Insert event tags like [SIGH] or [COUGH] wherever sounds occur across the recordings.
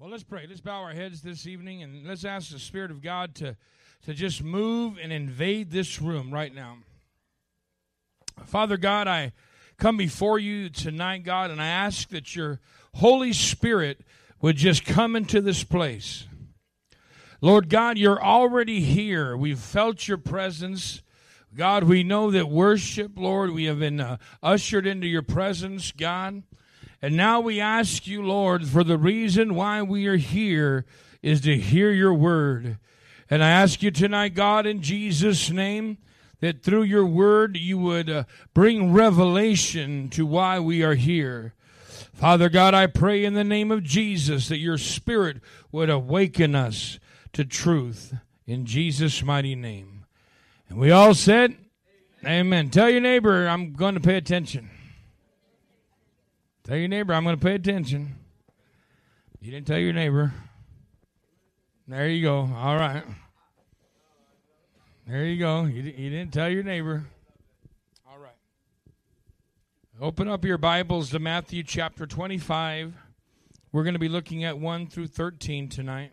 Well, let's pray. Let's bow our heads this evening and let's ask the Spirit of God to, to just move and invade this room right now. Father God, I come before you tonight, God, and I ask that your Holy Spirit would just come into this place. Lord God, you're already here. We've felt your presence. God, we know that worship, Lord, we have been uh, ushered into your presence, God. And now we ask you, Lord, for the reason why we are here is to hear your word. And I ask you tonight, God, in Jesus' name, that through your word you would uh, bring revelation to why we are here. Father God, I pray in the name of Jesus that your spirit would awaken us to truth in Jesus' mighty name. And we all said, Amen. Amen. Tell your neighbor, I'm going to pay attention. Tell your neighbor, I'm going to pay attention. You didn't tell your neighbor. There you go. All right. There you go. You, you didn't tell your neighbor. All right. Open up your Bibles to Matthew chapter 25. We're going to be looking at 1 through 13 tonight.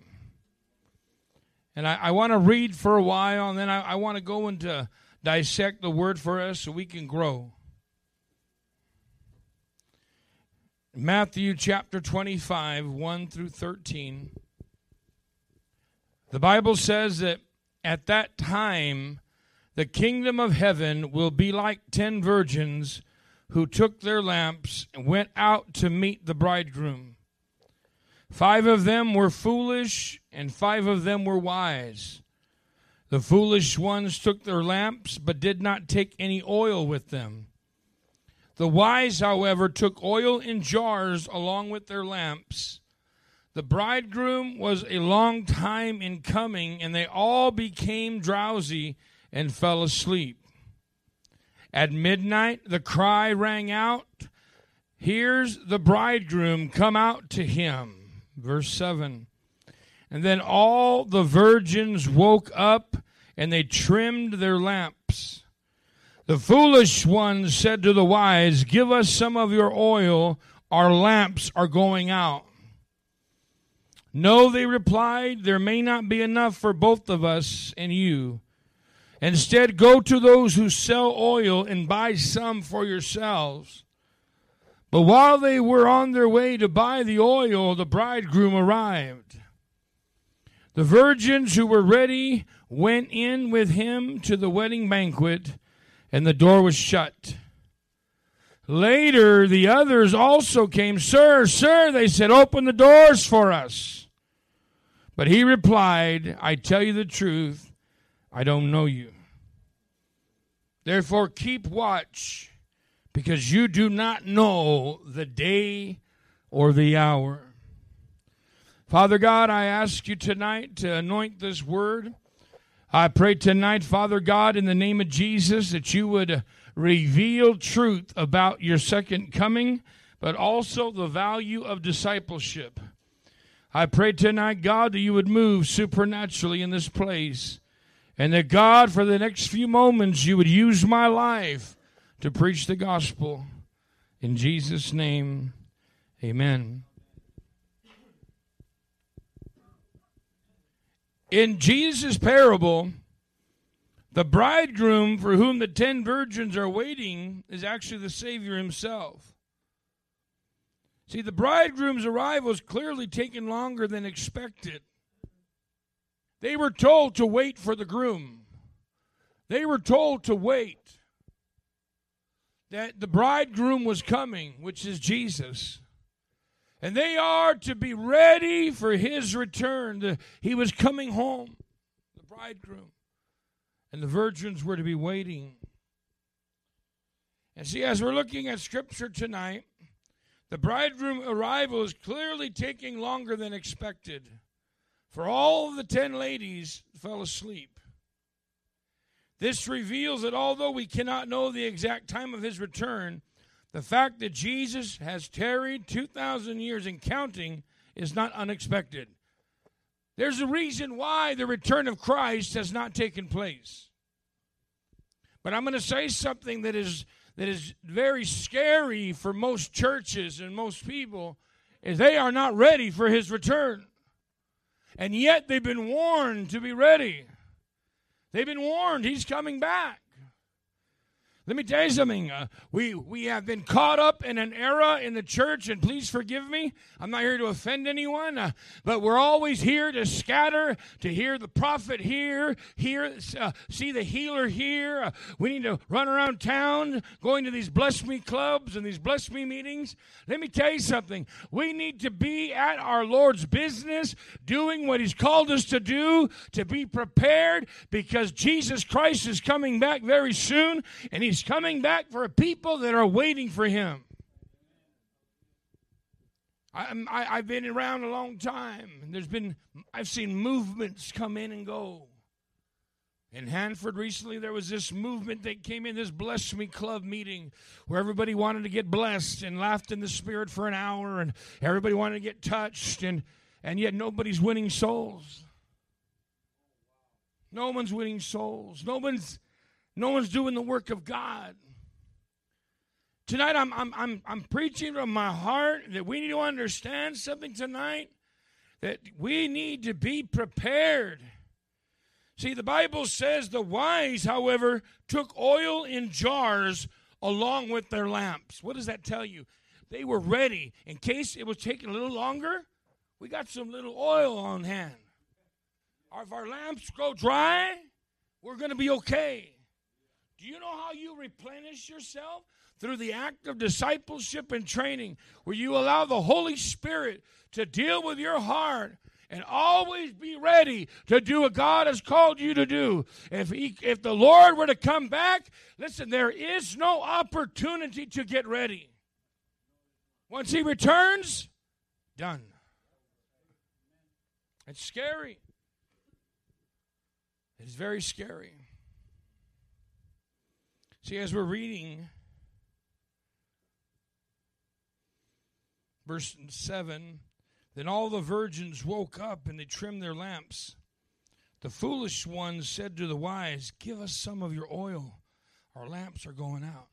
And I, I want to read for a while, and then I, I want to go into uh, dissect the word for us so we can grow. Matthew chapter 25, 1 through 13. The Bible says that at that time the kingdom of heaven will be like ten virgins who took their lamps and went out to meet the bridegroom. Five of them were foolish, and five of them were wise. The foolish ones took their lamps, but did not take any oil with them. The wise, however, took oil in jars along with their lamps. The bridegroom was a long time in coming, and they all became drowsy and fell asleep. At midnight, the cry rang out, Here's the bridegroom, come out to him. Verse 7. And then all the virgins woke up and they trimmed their lamps. The foolish one said to the wise, Give us some of your oil, our lamps are going out. No, they replied, there may not be enough for both of us and you. Instead, go to those who sell oil and buy some for yourselves. But while they were on their way to buy the oil, the bridegroom arrived. The virgins who were ready went in with him to the wedding banquet and the door was shut. Later, the others also came. Sir, sir, they said, open the doors for us. But he replied, I tell you the truth, I don't know you. Therefore, keep watch, because you do not know the day or the hour. Father God, I ask you tonight to anoint this word. I pray tonight, Father God, in the name of Jesus, that you would reveal truth about your second coming, but also the value of discipleship. I pray tonight, God, that you would move supernaturally in this place. And that, God, for the next few moments, you would use my life to preach the gospel. In Jesus' name, amen. In Jesus' parable, the bridegroom for whom the ten virgins are waiting is actually the Savior himself. See, the bridegroom's arrival is clearly taking longer than expected. They were told to wait for the groom, they were told to wait. That the bridegroom was coming, which is Jesus. And they are to be ready for his return. The, he was coming home, the bridegroom. And the virgins were to be waiting. And see, as we're looking at scripture tonight, the bridegroom arrival is clearly taking longer than expected. For all the ten ladies fell asleep. This reveals that although we cannot know the exact time of his return, the fact that Jesus has tarried 2,000 years and counting is not unexpected. There's a reason why the return of Christ has not taken place. But I'm going to say something that is, that is very scary for most churches and most people, is they are not ready for his return. And yet they've been warned to be ready. They've been warned he's coming back. Let me tell you something. Uh, we we have been caught up in an era in the church, and please forgive me. I'm not here to offend anyone, uh, but we're always here to scatter, to hear the prophet here, hear, uh, see the healer here. Uh, we need to run around town, going to these bless me clubs and these bless me meetings. Let me tell you something. We need to be at our Lord's business, doing what He's called us to do, to be prepared, because Jesus Christ is coming back very soon, and He's He's coming back for a people that are waiting for him. I, have been around a long time, and there's been I've seen movements come in and go. In Hanford recently, there was this movement that came in, this Bless Me Club meeting, where everybody wanted to get blessed and laughed in the spirit for an hour, and everybody wanted to get touched, and, and yet nobody's winning souls. No one's winning souls. No one's no one's doing the work of God. Tonight, I'm, I'm, I'm, I'm preaching from my heart that we need to understand something tonight that we need to be prepared. See, the Bible says the wise, however, took oil in jars along with their lamps. What does that tell you? They were ready. In case it was taking a little longer, we got some little oil on hand. If our lamps go dry, we're going to be okay. Do you know how you replenish yourself? Through the act of discipleship and training, where you allow the Holy Spirit to deal with your heart and always be ready to do what God has called you to do. If, he, if the Lord were to come back, listen, there is no opportunity to get ready. Once He returns, done. It's scary. It's very scary. See, as we're reading verse 7, then all the virgins woke up and they trimmed their lamps. The foolish ones said to the wise, Give us some of your oil. Our lamps are going out.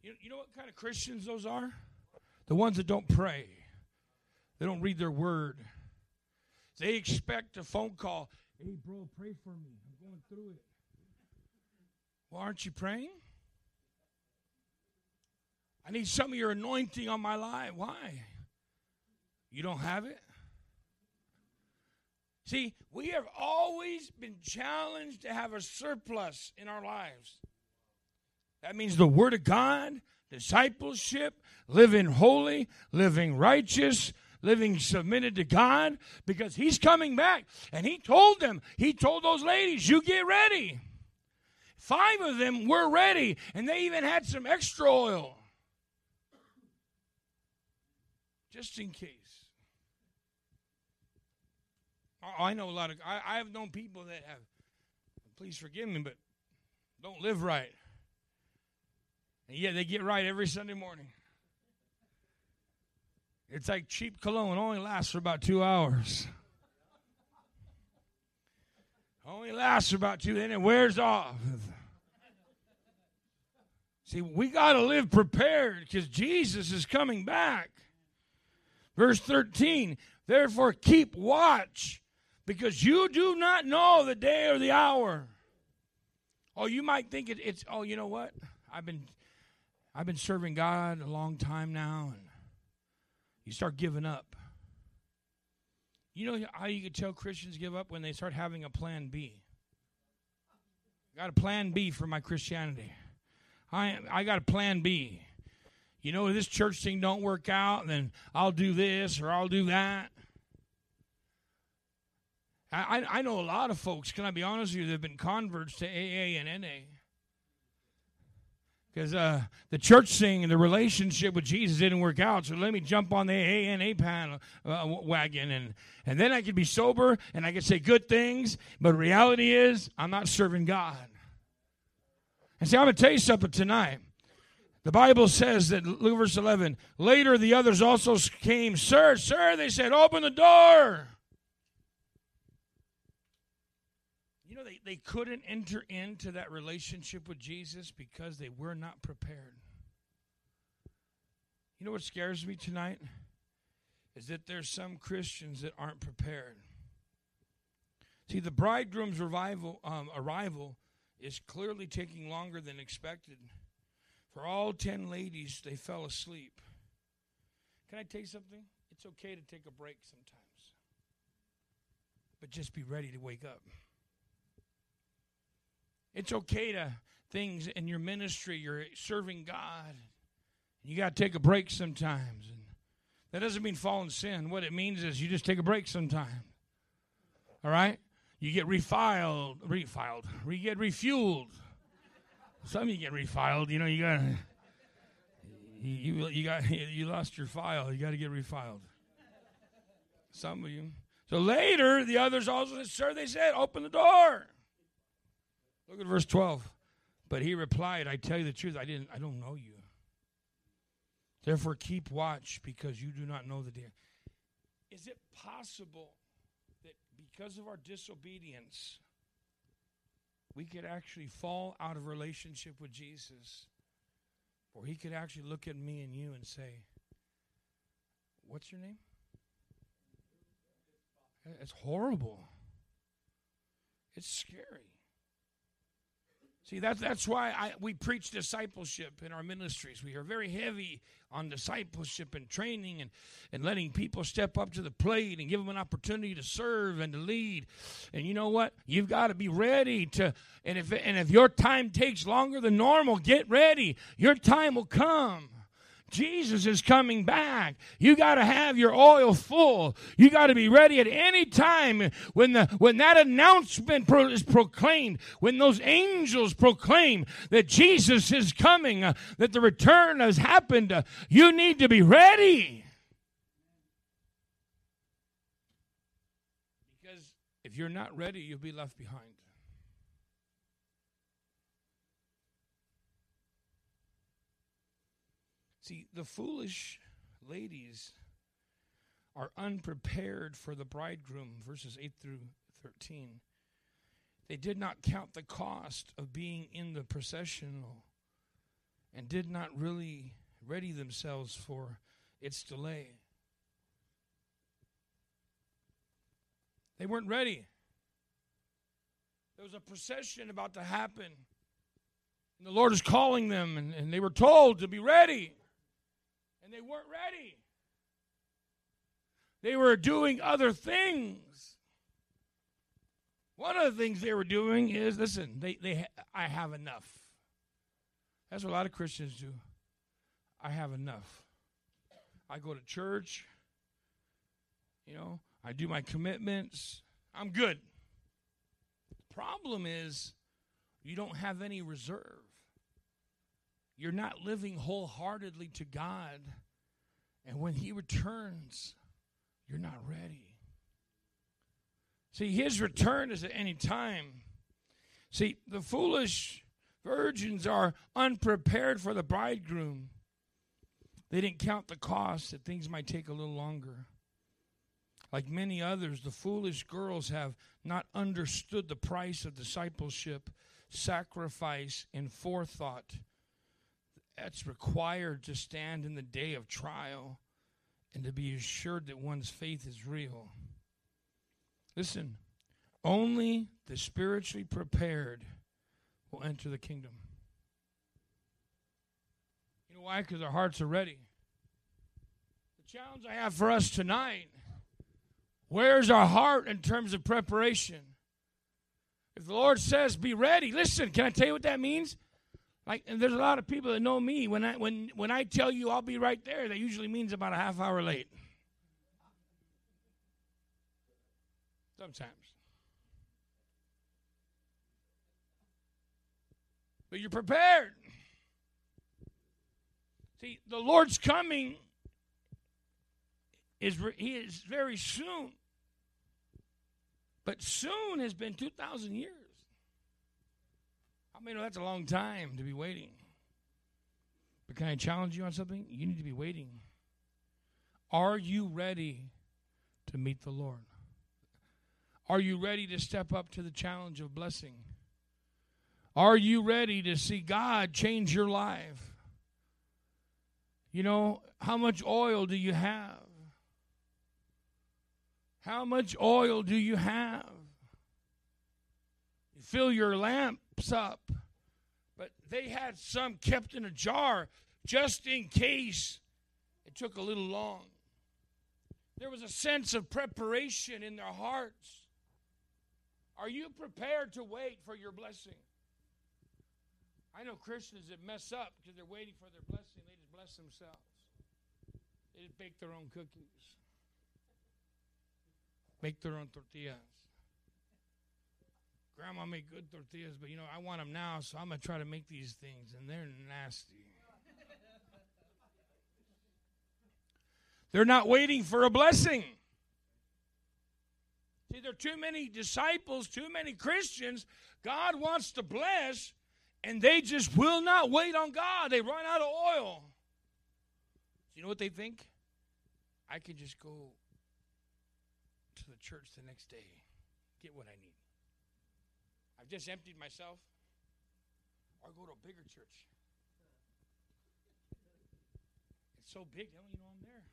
You, you know what kind of Christians those are? The ones that don't pray, they don't read their word. They expect a phone call. Hey, bro, pray for me. I'm going through it. Well, aren't you praying? I need some of your anointing on my life. Why? You don't have it? See, we have always been challenged to have a surplus in our lives. That means the Word of God, discipleship, living holy, living righteous, living submitted to God, because He's coming back. And He told them, He told those ladies, You get ready. Five of them were ready, and they even had some extra oil. Just in case. I know a lot of, I, have known people that have, please forgive me, but don't live right. And yet they get right every Sunday morning. It's like cheap cologne, only lasts for about two hours. Only lasts for about two, then it wears off. See, we got to live prepared because Jesus is coming back. Verse 13, therefore keep watch because you do not know the day or the hour. Oh, you might think it, it's, oh, you know what? I've been, I've been serving God a long time now, and you start giving up. You know how you can tell Christians give up when they start having a plan B. Got a plan B for my Christianity. I I got a plan B. You know, if this church thing don't work out, then I'll do this or I'll do that. I, I, know a lot of folks, can I be honest with you, that have been converts to AA and NA. Because uh, the church thing and the relationship with Jesus didn't work out, so let me jump on the AA and uh, wagon, and, and then I could be sober and I could say good things, but reality is I'm not serving God. And see, I'm going to tell you something tonight. The Bible says that, look verse 11. Later, the others also came. Sir, sir, they said, open the door. You know, they, they couldn't enter into that relationship with Jesus because they were not prepared. You know what scares me tonight? Is that there's some Christians that aren't prepared. See, the bridegroom's revival, um, arrival is clearly taking longer than expected. For all ten ladies, they fell asleep. Can I tell you something? It's okay to take a break sometimes, but just be ready to wake up. It's okay to things in your ministry, you're serving God. and You got to take a break sometimes. And that doesn't mean fall in sin. What it means is you just take a break sometimes. All right? You get refiled, refiled, you get refueled. Some of you get refiled. You know, you got you you got [LAUGHS] you lost your file. You got to get refiled. Some of you. So later, the others also said, "Sir," they said, "Open the door." Look at verse twelve. But he replied, "I tell you the truth. I didn't. I don't know you. Therefore, keep watch, because you do not know the day." Is it possible because of our disobedience, we could actually fall out of relationship with Jesus, or he could actually look at me and you and say, What's your name? It's horrible. It's scary. See, that's, that's why I, we preach discipleship in our ministries. We are very heavy on discipleship and training and, and letting people step up to the plate and give them an opportunity to serve and to lead. And you know what? You've got to be ready to, and if, and if your time takes longer than normal, get ready. Your time will come. Jesus is coming back. You got to have your oil full. You got to be ready at any time when the when that announcement pro- is proclaimed, when those angels proclaim that Jesus is coming, uh, that the return has happened. Uh, you need to be ready. Because if you're not ready, you'll be left behind. See, the foolish ladies are unprepared for the bridegroom, verses 8 through 13. They did not count the cost of being in the processional and did not really ready themselves for its delay. They weren't ready. There was a procession about to happen. And the Lord is calling them, and, and they were told to be ready and they weren't ready. They were doing other things. One of the things they were doing is listen, they, they I have enough. That's what a lot of Christians do. I have enough. I go to church, you know, I do my commitments. I'm good. The problem is you don't have any reserve you're not living wholeheartedly to God. And when He returns, you're not ready. See, His return is at any time. See, the foolish virgins are unprepared for the bridegroom. They didn't count the cost that things might take a little longer. Like many others, the foolish girls have not understood the price of discipleship, sacrifice, and forethought that's required to stand in the day of trial and to be assured that one's faith is real. Listen, only the spiritually prepared will enter the kingdom. You know why? Because our hearts are ready. The challenge I have for us tonight where's our heart in terms of preparation? If the Lord says, be ready, listen, can I tell you what that means? Like, and there's a lot of people that know me. When I when when I tell you I'll be right there, that usually means about a half hour late. Sometimes. But you're prepared. See, the Lord's coming is he is very soon. But soon has been 2,000 years. I mean, that's a long time to be waiting. But can I challenge you on something? You need to be waiting. Are you ready to meet the Lord? Are you ready to step up to the challenge of blessing? Are you ready to see God change your life? You know, how much oil do you have? How much oil do you have? You fill your up, but they had some kept in a jar just in case it took a little long. There was a sense of preparation in their hearts. Are you prepared to wait for your blessing? I know Christians that mess up because they're waiting for their blessing. They just bless themselves. They just bake their own cookies, make their own tortillas. Grandma made good tortillas, but you know, I want them now, so I'm going to try to make these things, and they're nasty. they're not waiting for a blessing. See, there are too many disciples, too many Christians. God wants to bless, and they just will not wait on God. They run out of oil. You know what they think? I can just go to the church the next day, get what I need. I've just emptied myself, or go to a bigger church. It's so big, they don't even know I'm there.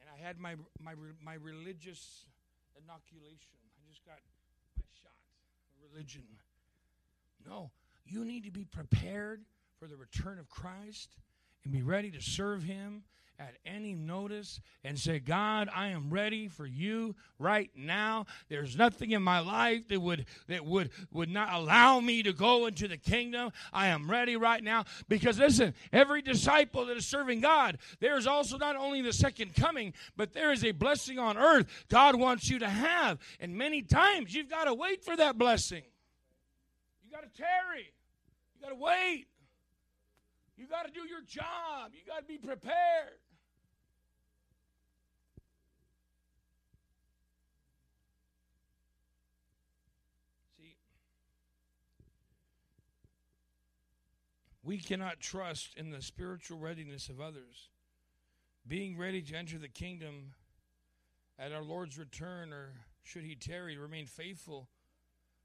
And I had my my my religious inoculation. I just got my shot, religion. No, you need to be prepared for the return of Christ and be ready to serve Him at any notice and say, God, I am ready for you right now. There's nothing in my life that would that would would not allow me to go into the kingdom. I am ready right now. Because listen, every disciple that is serving God, there is also not only the second coming, but there is a blessing on earth God wants you to have. And many times you've got to wait for that blessing. You got to tarry. You got to wait. You got to do your job. You got to be prepared. We cannot trust in the spiritual readiness of others. Being ready to enter the kingdom at our Lord's return, or should he tarry, remain faithful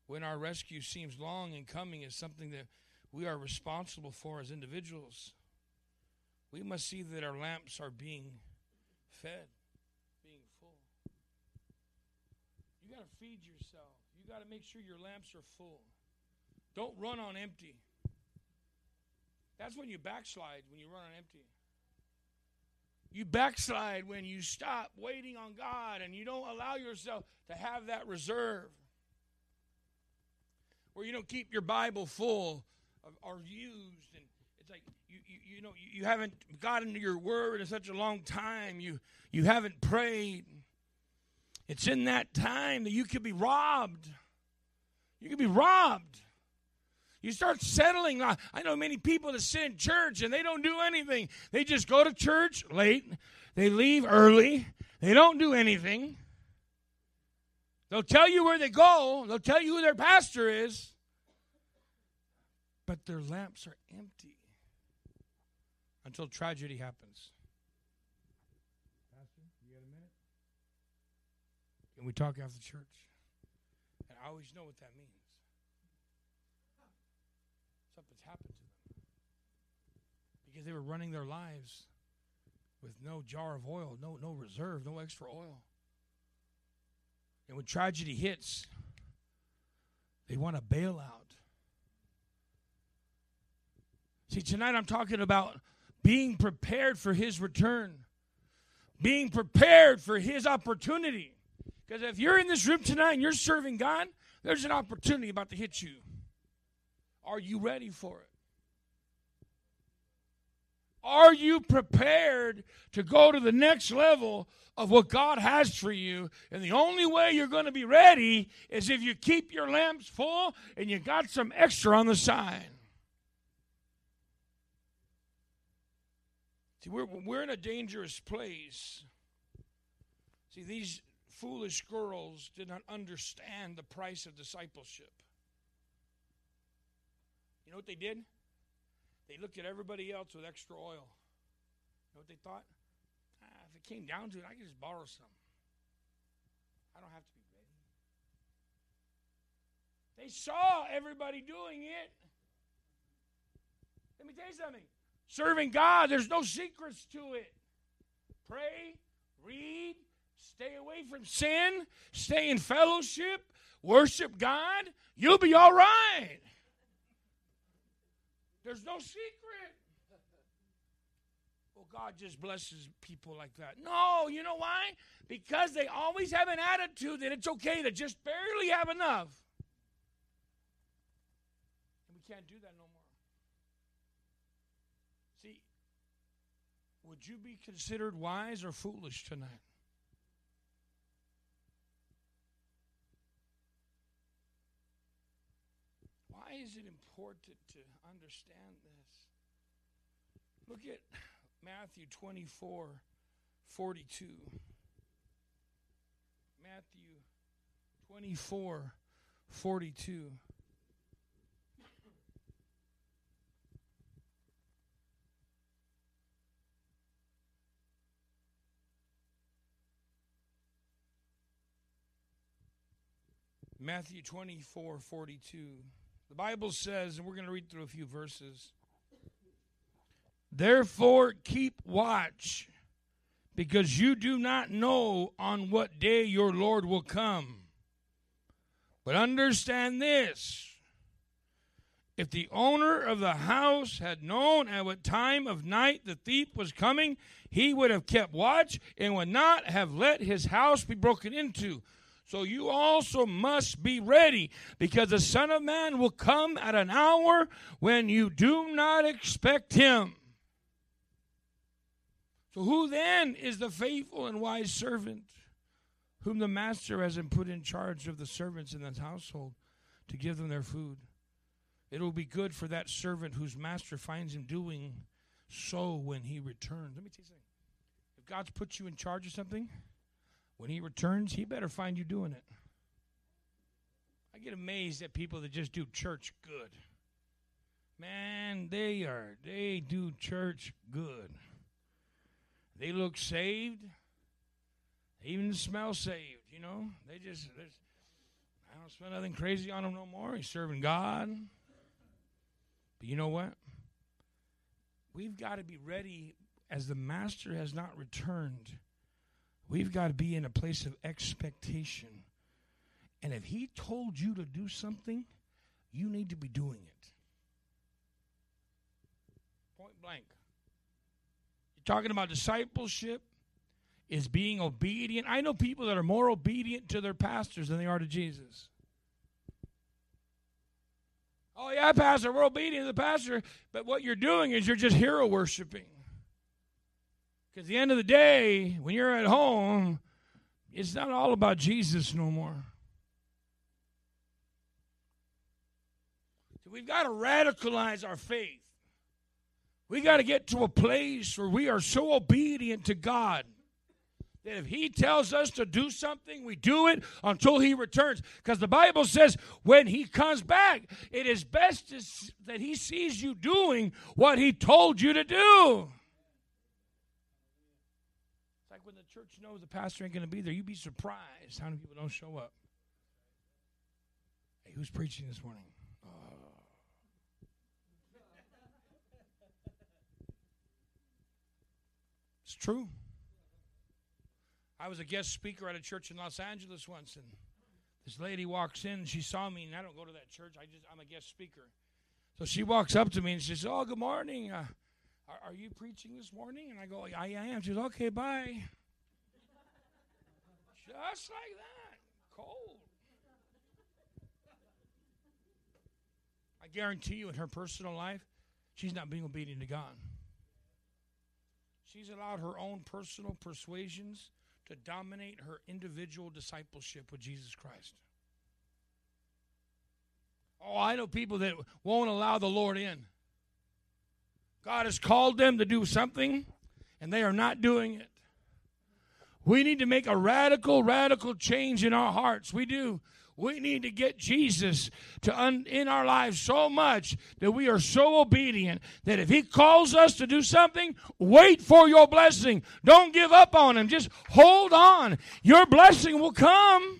when our rescue seems long in coming, is something that we are responsible for as individuals. We must see that our lamps are being fed, being full. You got to feed yourself. You got to make sure your lamps are full. Don't run on empty. That's when you backslide, when you run on empty. You backslide when you stop waiting on God and you don't allow yourself to have that reserve. Where you don't keep your Bible full of, or used and it's like you, you, you know you, haven't gotten to your word in such a long time. You you haven't prayed. It's in that time that you could be robbed. You could be robbed. You start settling. I know many people that sit in church and they don't do anything. They just go to church late, they leave early, they don't do anything. They'll tell you where they go, they'll tell you who their pastor is, but their lamps are empty until tragedy happens. Pastor, you got a minute? Can we talk after church? And I always know what that means. Happened to them because they were running their lives with no jar of oil, no no reserve, no extra oil. And when tragedy hits, they want a bailout. See, tonight I'm talking about being prepared for his return, being prepared for his opportunity. Because if you're in this room tonight and you're serving God, there's an opportunity about to hit you. Are you ready for it? Are you prepared to go to the next level of what God has for you? And the only way you're going to be ready is if you keep your lamps full and you got some extra on the side. See, we're, we're in a dangerous place. See, these foolish girls did not understand the price of discipleship. You know what they did? They looked at everybody else with extra oil. You know what they thought? Ah, if it came down to it, I could just borrow some. I don't have to be ready. They saw everybody doing it. Let me tell you something. Serving God, there's no secrets to it. Pray, read, stay away from sin, stay in fellowship, worship God. You'll be all right. There's no secret. Well, God just blesses people like that. No, you know why? Because they always have an attitude that it's okay to just barely have enough. And we can't do that no more. See, would you be considered wise or foolish tonight? Why is it important to understand this? Look at Matthew 24 42. Matthew 24 42. Matthew 24 42. The Bible says, and we're going to read through a few verses. Therefore, keep watch, because you do not know on what day your Lord will come. But understand this if the owner of the house had known at what time of night the thief was coming, he would have kept watch and would not have let his house be broken into. So you also must be ready, because the Son of Man will come at an hour when you do not expect him. So, who then is the faithful and wise servant whom the master has put in charge of the servants in his household to give them their food? It will be good for that servant whose master finds him doing so when he returns. Let me tell you something. If God's put you in charge of something, when he returns, he better find you doing it. I get amazed at people that just do church good. Man, they are, they do church good. They look saved. They even smell saved, you know. They just, I don't smell nothing crazy on them no more. He's serving God. But you know what? We've got to be ready as the master has not returned. We've got to be in a place of expectation. And if he told you to do something, you need to be doing it. Point blank. You're talking about discipleship is being obedient. I know people that are more obedient to their pastors than they are to Jesus. Oh, yeah, Pastor, we're obedient to the pastor, but what you're doing is you're just hero worshiping. Because at the end of the day, when you're at home, it's not all about Jesus no more. So we've got to radicalize our faith. We got to get to a place where we are so obedient to God that if He tells us to do something, we do it until He returns. Because the Bible says when He comes back, it is best that He sees you doing what He told you to do. It's like when the pastor ain't going to be there, you'd be surprised how many people don't show up. Hey, who's preaching this morning? It's true. I was a guest speaker at a church in Los Angeles once, and this lady walks in. She saw me, and I don't go to that church. I just I'm a guest speaker. So she walks up to me and she says, "Oh, good morning. Uh, are, are, you preaching this morning?" And I go, "I, I am." She says, "Okay, bye." Just like that, cold. I guarantee you, in her personal life, she's not being obedient to God. She's allowed her own personal persuasions to dominate her individual discipleship with Jesus Christ. Oh, I know people that won't allow the Lord in. God has called them to do something, and they are not doing it. We need to make a radical, radical change in our hearts. We do. We need to get Jesus to un- in our lives so much that we are so obedient that if He calls us to do something, wait for your blessing. Don't give up on Him. Just hold on. Your blessing will come.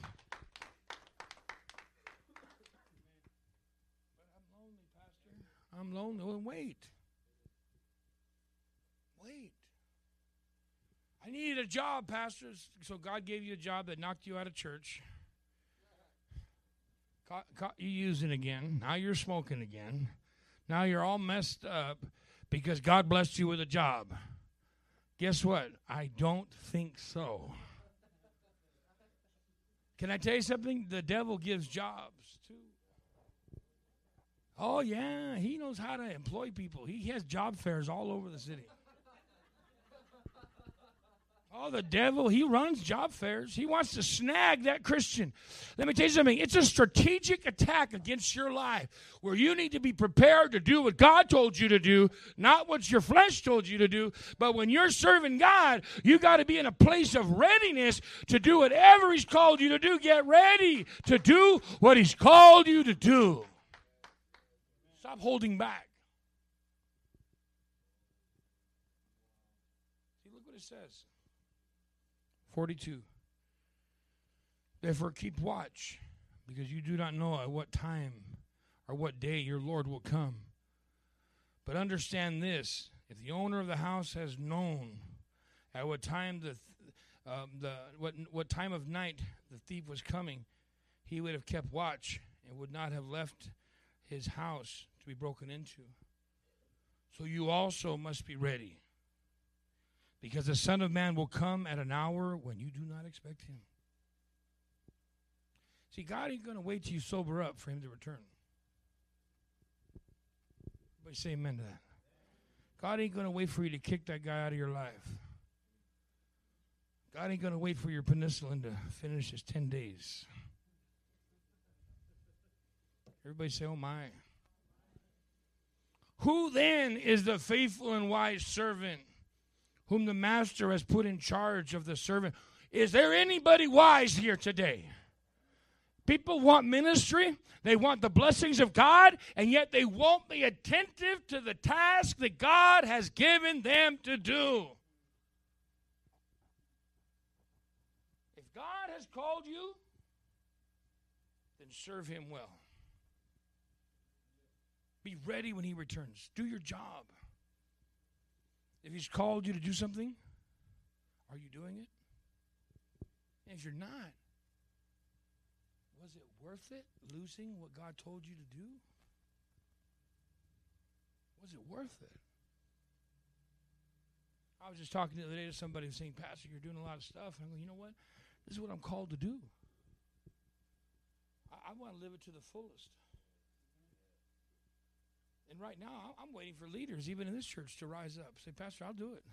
I'm lonely, Pastor. I'm lonely. Well, wait. Needed a job, Pastor. So God gave you a job that knocked you out of church. Caught, caught you using again. Now you're smoking again. Now you're all messed up because God blessed you with a job. Guess what? I don't think so. Can I tell you something? The devil gives jobs too. Oh, yeah, he knows how to employ people. He has job fairs all over the city. Oh, the devil, he runs job fairs. He wants to snag that Christian. Let me tell you something. It's a strategic attack against your life where you need to be prepared to do what God told you to do, not what your flesh told you to do. But when you're serving God, you got to be in a place of readiness to do whatever He's called you to do. Get ready to do what He's called you to do. Stop holding back. See, look what it says. 42. Therefore, keep watch, because you do not know at what time or what day your Lord will come. But understand this if the owner of the house has known at what time the, um, the what, what time of night the thief was coming, he would have kept watch and would not have left his house to be broken into. So you also must be ready because the Son of Man will come at an hour when you do not expect him. See, God ain't going to wait till you sober up for him to return. Everybody say amen to that. God ain't going to wait for you to kick that guy out of your life. God ain't going to wait for your penicillin to finish his 10 days. Everybody say, oh my. Who then is the faithful and wise servant whom the master has put in charge of the servant. Is there anybody wise here today? People want ministry, they want the blessings of God, and yet they won't be attentive to the task that God has given them to do. If God has called you, then serve Him well. Be ready when He returns. Do your job. If He's called you to do something, are you doing it? And if you're not, was it worth it losing what God told you to do? Was it worth it? I was just talking the other day to somebody saying, Pastor, you're doing a lot of stuff. And I'm going, you know what? This is what I'm called to do. I, I want to live it to the fullest. And right now, I'm waiting for leaders, even in this church, to rise up. Say, Pastor, I'll do it.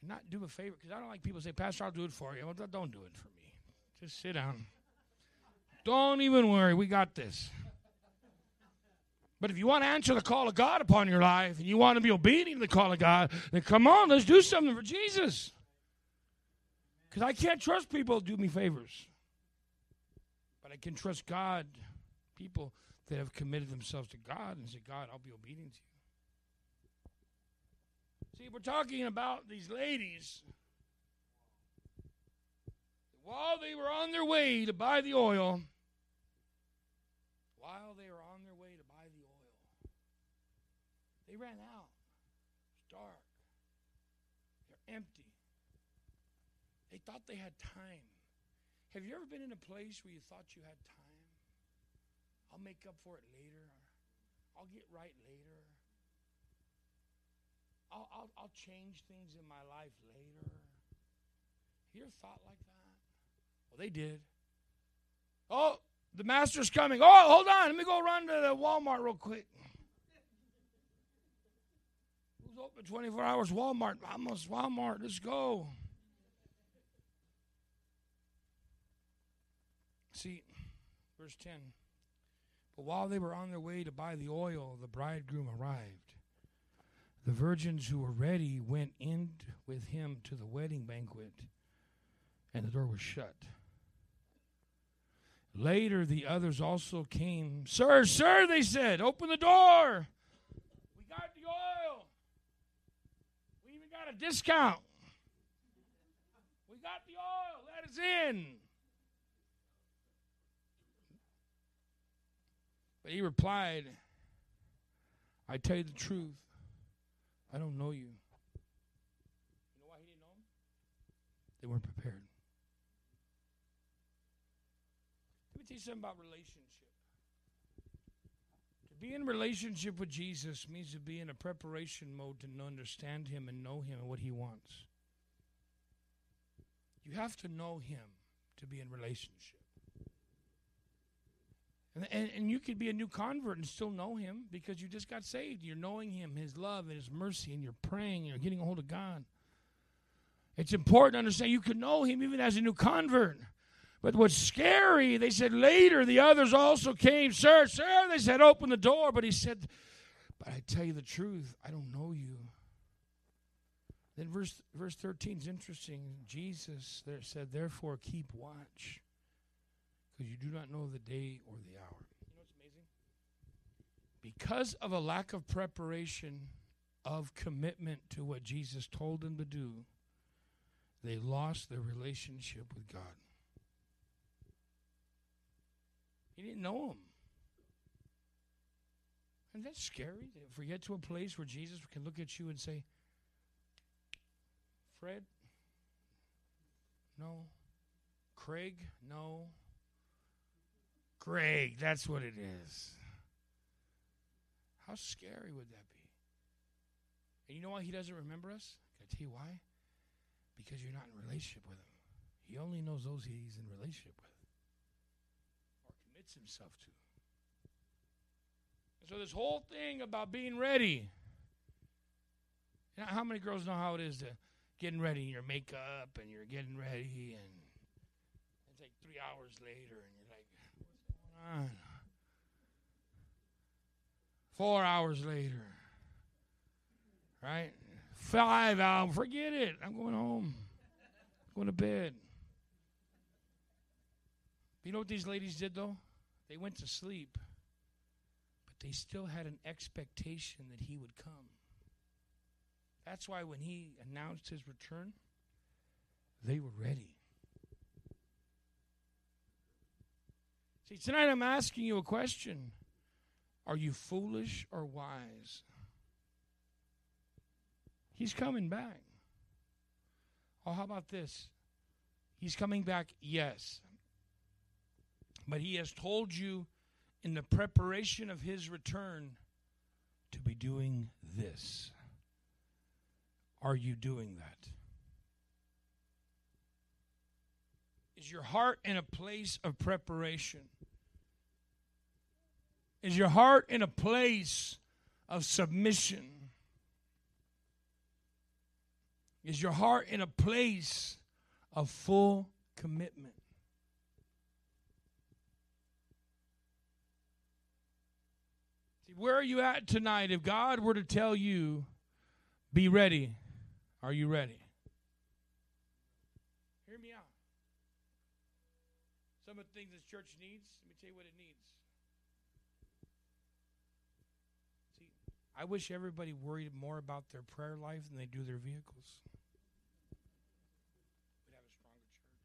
And not do a favor, because I don't like people say, Pastor, I'll do it for you. Well, don't do it for me. Just sit down. Don't even worry. We got this. But if you want to answer the call of God upon your life and you want to be obedient to the call of God, then come on, let's do something for Jesus. Because I can't trust people to do me favors. But I can trust God, people that have committed themselves to God and said, God, I'll be obedient to you. See, we're talking about these ladies. While they were on their way to buy the oil, while they were on their way to buy the oil, they ran out. It's dark. They're empty. They thought they had time. Have you ever been in a place where you thought you had time? I'll make up for it later. I'll get right later. I'll, I'll, I'll change things in my life later. You ever thought like that? Well, they did. Oh, the master's coming. Oh, hold on. Let me go run to the Walmart real quick. Who's open 24 hours? Walmart. Vamos, Walmart. Let's go. See, verse 10. But while they were on their way to buy the oil, the bridegroom arrived. The virgins who were ready went in with him to the wedding banquet, and the door was shut. Later, the others also came. Sir, sir, they said, open the door. We got the oil. We even got a discount. We got the oil. Let us in. But he replied, I tell you the truth, I don't know you. You know why he didn't know him? They weren't prepared. Let me tell you something about relationship. To be in relationship with Jesus means to be in a preparation mode to understand Him and know Him and what He wants. You have to know Him to be in relationship. And, and, and, you could be a new convert and still know him because you just got saved. You're knowing him, his love and his mercy, and you're praying, and you're getting a hold of God. It's important to understand you can know him even as a new convert. But what's scary, they said later the others also came. Sir, sir, they said, open the door. But he said, But I tell you the truth, I don't know you. Then verse verse 13 is interesting. Jesus there said, Therefore keep watch because you do not know the day or the hour. You know what's amazing? Because of a lack of preparation, of commitment to what Jesus told them to do, they lost their relationship with God. He didn't know him. And that's scary. If we get to a place where Jesus can look at you and say, Fred, no. Craig, no. Greg, that's what it is. How scary would that be? And you know why he doesn't remember us? Can I tell you why? Because you're not in relationship with him. He only knows those he's in relationship with or commits himself to. And so this whole thing about being ready. You know, how many girls know how it is to getting ready your makeup and you're getting ready and it's like three hours later and on. Four hours later. Right? Five hours. Forget it. I'm going home. I'm going to bed. You know what these ladies did, though? They went to sleep, but they still had an expectation that he would come. That's why when he announced his return, they were ready. See, tonight I'm asking you a question Are you foolish or wise? He's coming back. Oh, how about this? He's coming back, yes. But he has told you in the preparation of his return to be doing this. Are you doing that? Is your heart in a place of preparation? Is your heart in a place of submission? Is your heart in a place of full commitment? See, where are you at tonight? If God were to tell you, be ready, are you ready? Hear me out. Some of the things this church needs, let me tell you what it needs. I wish everybody worried more about their prayer life than they do their vehicles. We'd have a stronger church.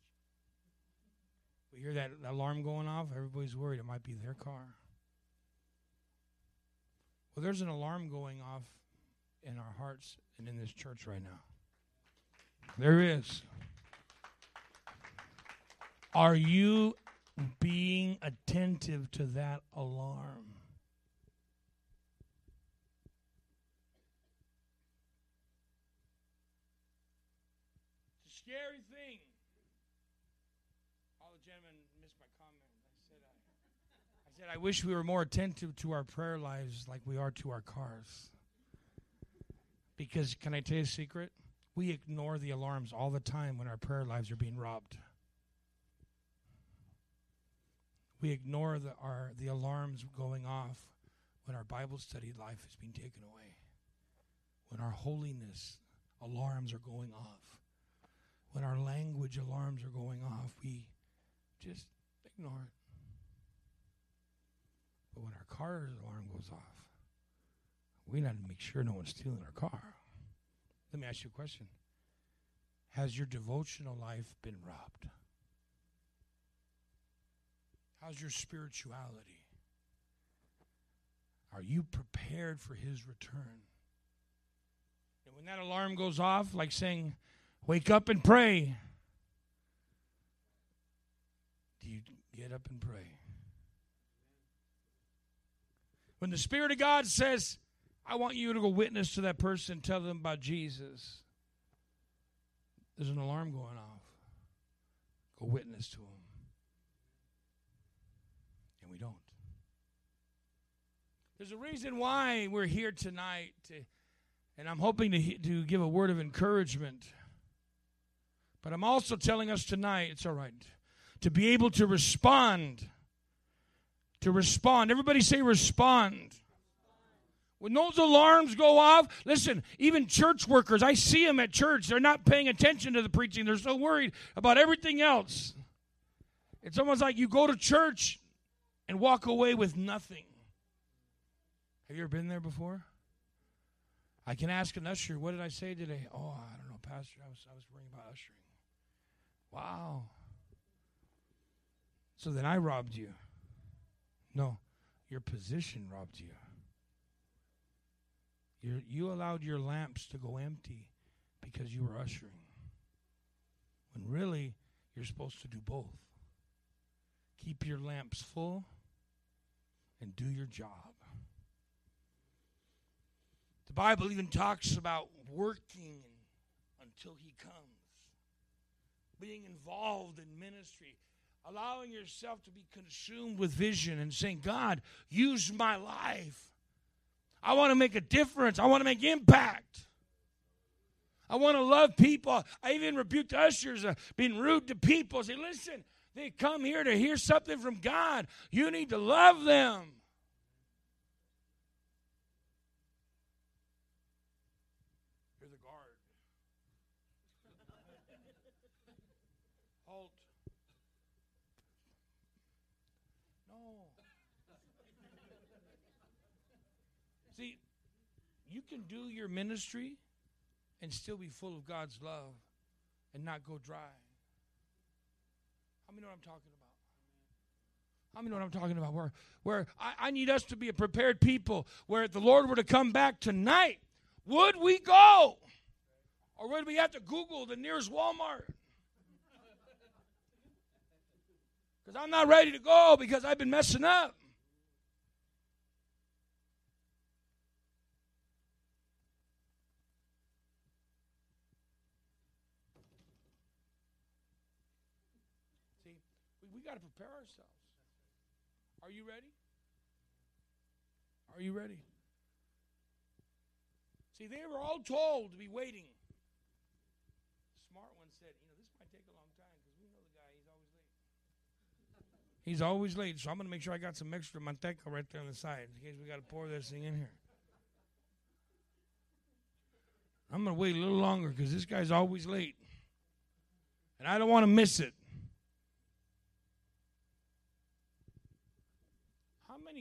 We hear that alarm going off, everybody's worried it might be their car. Well, there's an alarm going off in our hearts and in this church right now. There is. Are you being attentive to that alarm? Scary thing. All the gentlemen missed my comment. I said I, I said I wish we were more attentive to our prayer lives like we are to our cars. Because can I tell you a secret? We ignore the alarms all the time when our prayer lives are being robbed. We ignore the, our, the alarms going off when our Bible study life is being taken away. When our holiness alarms are going off when our language alarms are going off, we just ignore it. But when our car alarm goes off, we need to make sure no one's stealing our car. Let me ask you a question Has your devotional life been robbed? How's your spirituality? Are you prepared for his return? And when that alarm goes off, like saying, Wake up and pray. Do you get up and pray. When the Spirit of God says, I want you to go witness to that person, tell them about Jesus, there's an alarm going off. Go witness to them. And we don't. There's a reason why we're here tonight, to, and I'm hoping to, to give a word of encouragement. But I'm also telling us tonight, it's all right, to be able to respond. To respond. Everybody say respond. When those alarms go off, listen, even church workers, I see them at church. They're not paying attention to the preaching. They're so worried about everything else. It's almost like you go to church and walk away with nothing. Have you ever been there before? I can ask an usher, what did I say today? Oh, I don't know, Pastor. I was, I was worrying about ushering. Wow. So then I robbed you. No, your position robbed you. you you allowed your lamps to go empty because you were ushering. When really, you're supposed to do both. Keep your lamps full and do your job. The Bible even talks about working until He comes, being involved in ministry, allowing yourself to be consumed with vision and saying, God, use my life. I want to make a difference, I want to make impact. I want to love people. I even rebuked ushers uh, being rude to people. Say, listen, they come here to hear something from God. You need to love them. You can do your ministry and still be full of God's love and not go dry. How many know what I'm talking about? How many know what I'm talking about? Where, where I, I need us to be a prepared people. Where if the Lord were to come back tonight, would we go? Or would we have to Google the nearest Walmart? [LAUGHS] Because I'm not ready to go because I've been messing up. Got to prepare ourselves. Are you ready? Are you ready? See, they were all told to be waiting. smart one said, you know, this might take a long time because we know the guy, he's always late. He's always late, so I'm going to make sure I got some extra manteca right there on the side in case we got to pour this thing in here. I'm going to wait a little longer because this guy's always late. And I don't want to miss it.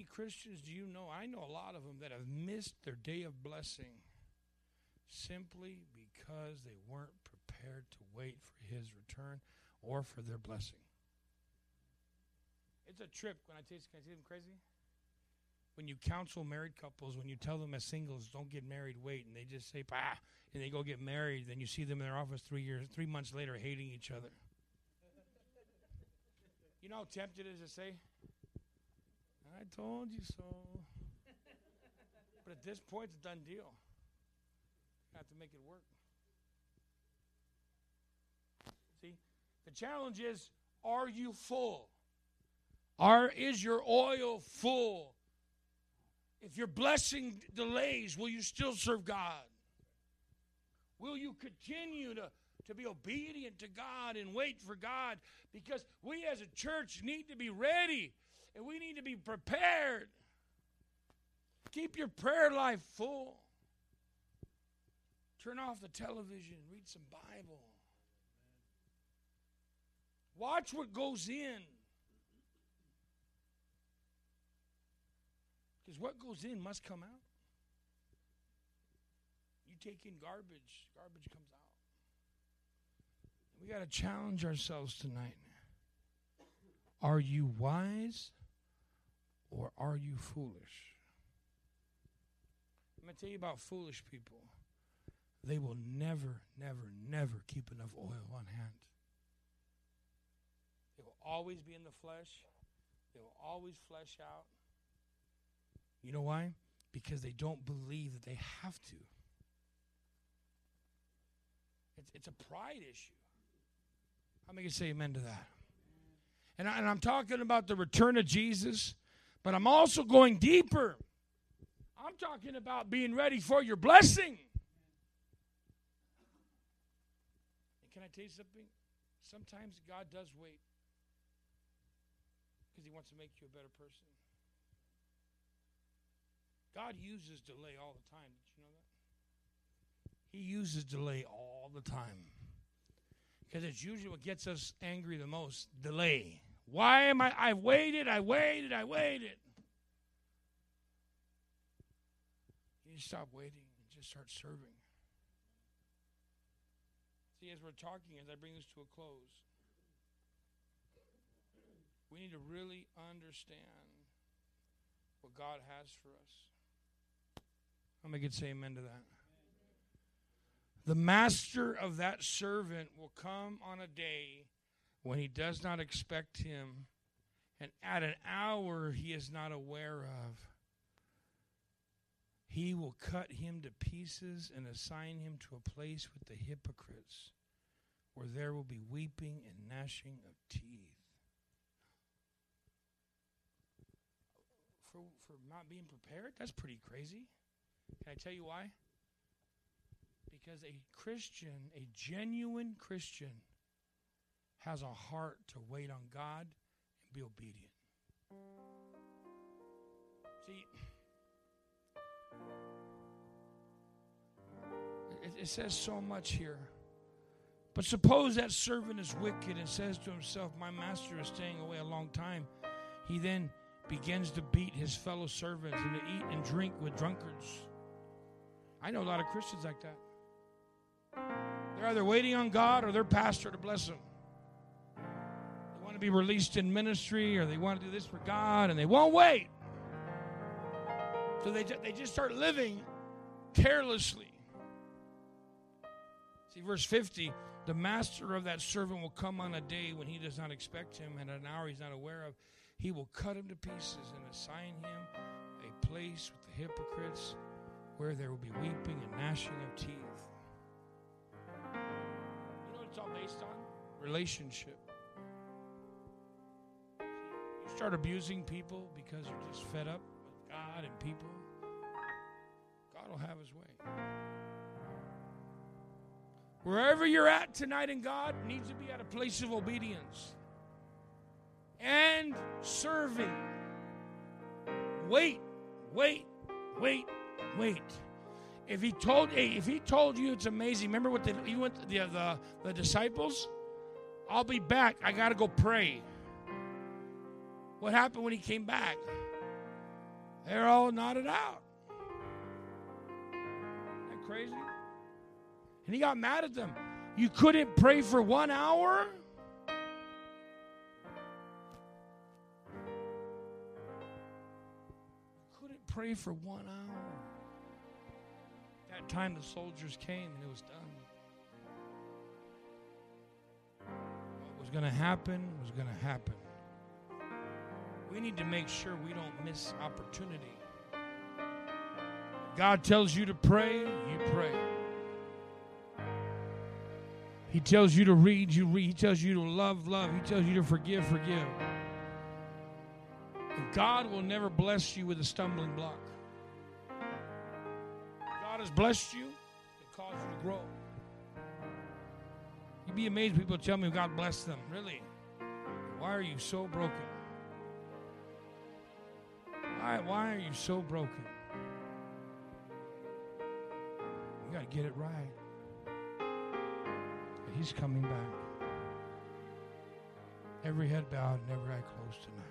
Many Christians do you know? I know a lot of them that have missed their day of blessing simply because they weren't prepared to wait for his return or for their blessing. It's a trip when I you, can I see them crazy? When you counsel married couples, when you tell them as singles, don't get married, wait, and they just say, bah, and they go get married, then you see them in their office three years, three months later hating each other. you know how tempted it is to say, I told you so. but at this point, it's a done deal. You have to make it work. See, the challenge is are you full? Are, is your oil full? If your blessing delays, will you still serve God? Will you continue to, to be obedient to God and wait for God? Because we as a church need to be ready and we need to be prepared. Keep your prayer life full. Turn off the television, read some Bible. Watch what goes in. Because what goes in must come out. You take in garbage, garbage comes out. We got to challenge ourselves tonight. Are you wise or are you foolish? I'm going to tell you about foolish people. They will never, never, never keep enough oil on hand. They will always be in the flesh. They will always flesh out. You know why? Because they don't believe that they have to. It's, it's a pride issue. How many can say amen to that? And, I, and I'm talking about the return of Jesus, but I'm also going deeper. I'm talking about being ready for your blessing. And can I tell you something? Sometimes God does wait because he wants to make you a better person. God uses delay all the time. Did you know that? He uses delay all the time. Because it's usually what gets us angry the most delay. Why am I? I waited, I waited, I waited. You stop waiting and just start serving. See, as we're talking, as I bring this to a close, we need to really understand what God has for us. I'm going to say amen to that. The master of that servant will come on a day when he does not expect him and at an hour he is not aware of. He will cut him to pieces and assign him to a place with the hypocrites, where there will be weeping and gnashing of teeth. For, for not being prepared? That's pretty crazy. Can I tell you why? Because a Christian, a genuine Christian, has a heart to wait on God and be obedient. See, it, it says so much here. But suppose that servant is wicked and says to himself, My master is staying away a long time. He then begins to beat his fellow servants and to eat and drink with drunkards. I know a lot of Christians like that. They're either waiting on God or their pastor to bless them. To be released in ministry or they want to do this for God and they won't wait. So they, they just start living carelessly. See, verse 50 the master of that servant will come on a day when he does not expect him and an hour he's not aware of. He will cut him to pieces and assign him a place with the hypocrites where there will be weeping and gnashing of teeth. You know what it's all based on? Relationship. Start abusing people because you're just fed up with God and people, God will have his way. Wherever you're at tonight in God needs to be at a place of obedience and serving. Wait, wait, wait, wait. If he told, if he told you it's amazing, remember what the, he went the, the the disciples. I'll be back. I gotta go pray. What happened when he came back? They're all nodded out. Isn't that crazy? And he got mad at them. You couldn't pray for one hour? Couldn't pray for one hour. That time the soldiers came and it was done. What was going to happen was going to happen. We need to make sure we don't miss opportunity. God tells you to pray, you pray. He tells you to read, you read. He tells you to love, love. He tells you to forgive, forgive. And God will never bless you with a stumbling block. God has blessed you to cause you to grow. You'd be amazed people tell me God bless them. Really? Why are you so broken? Why, why are you so broken? You got to get it right. He's coming back. Every head bowed and every eye closed tonight.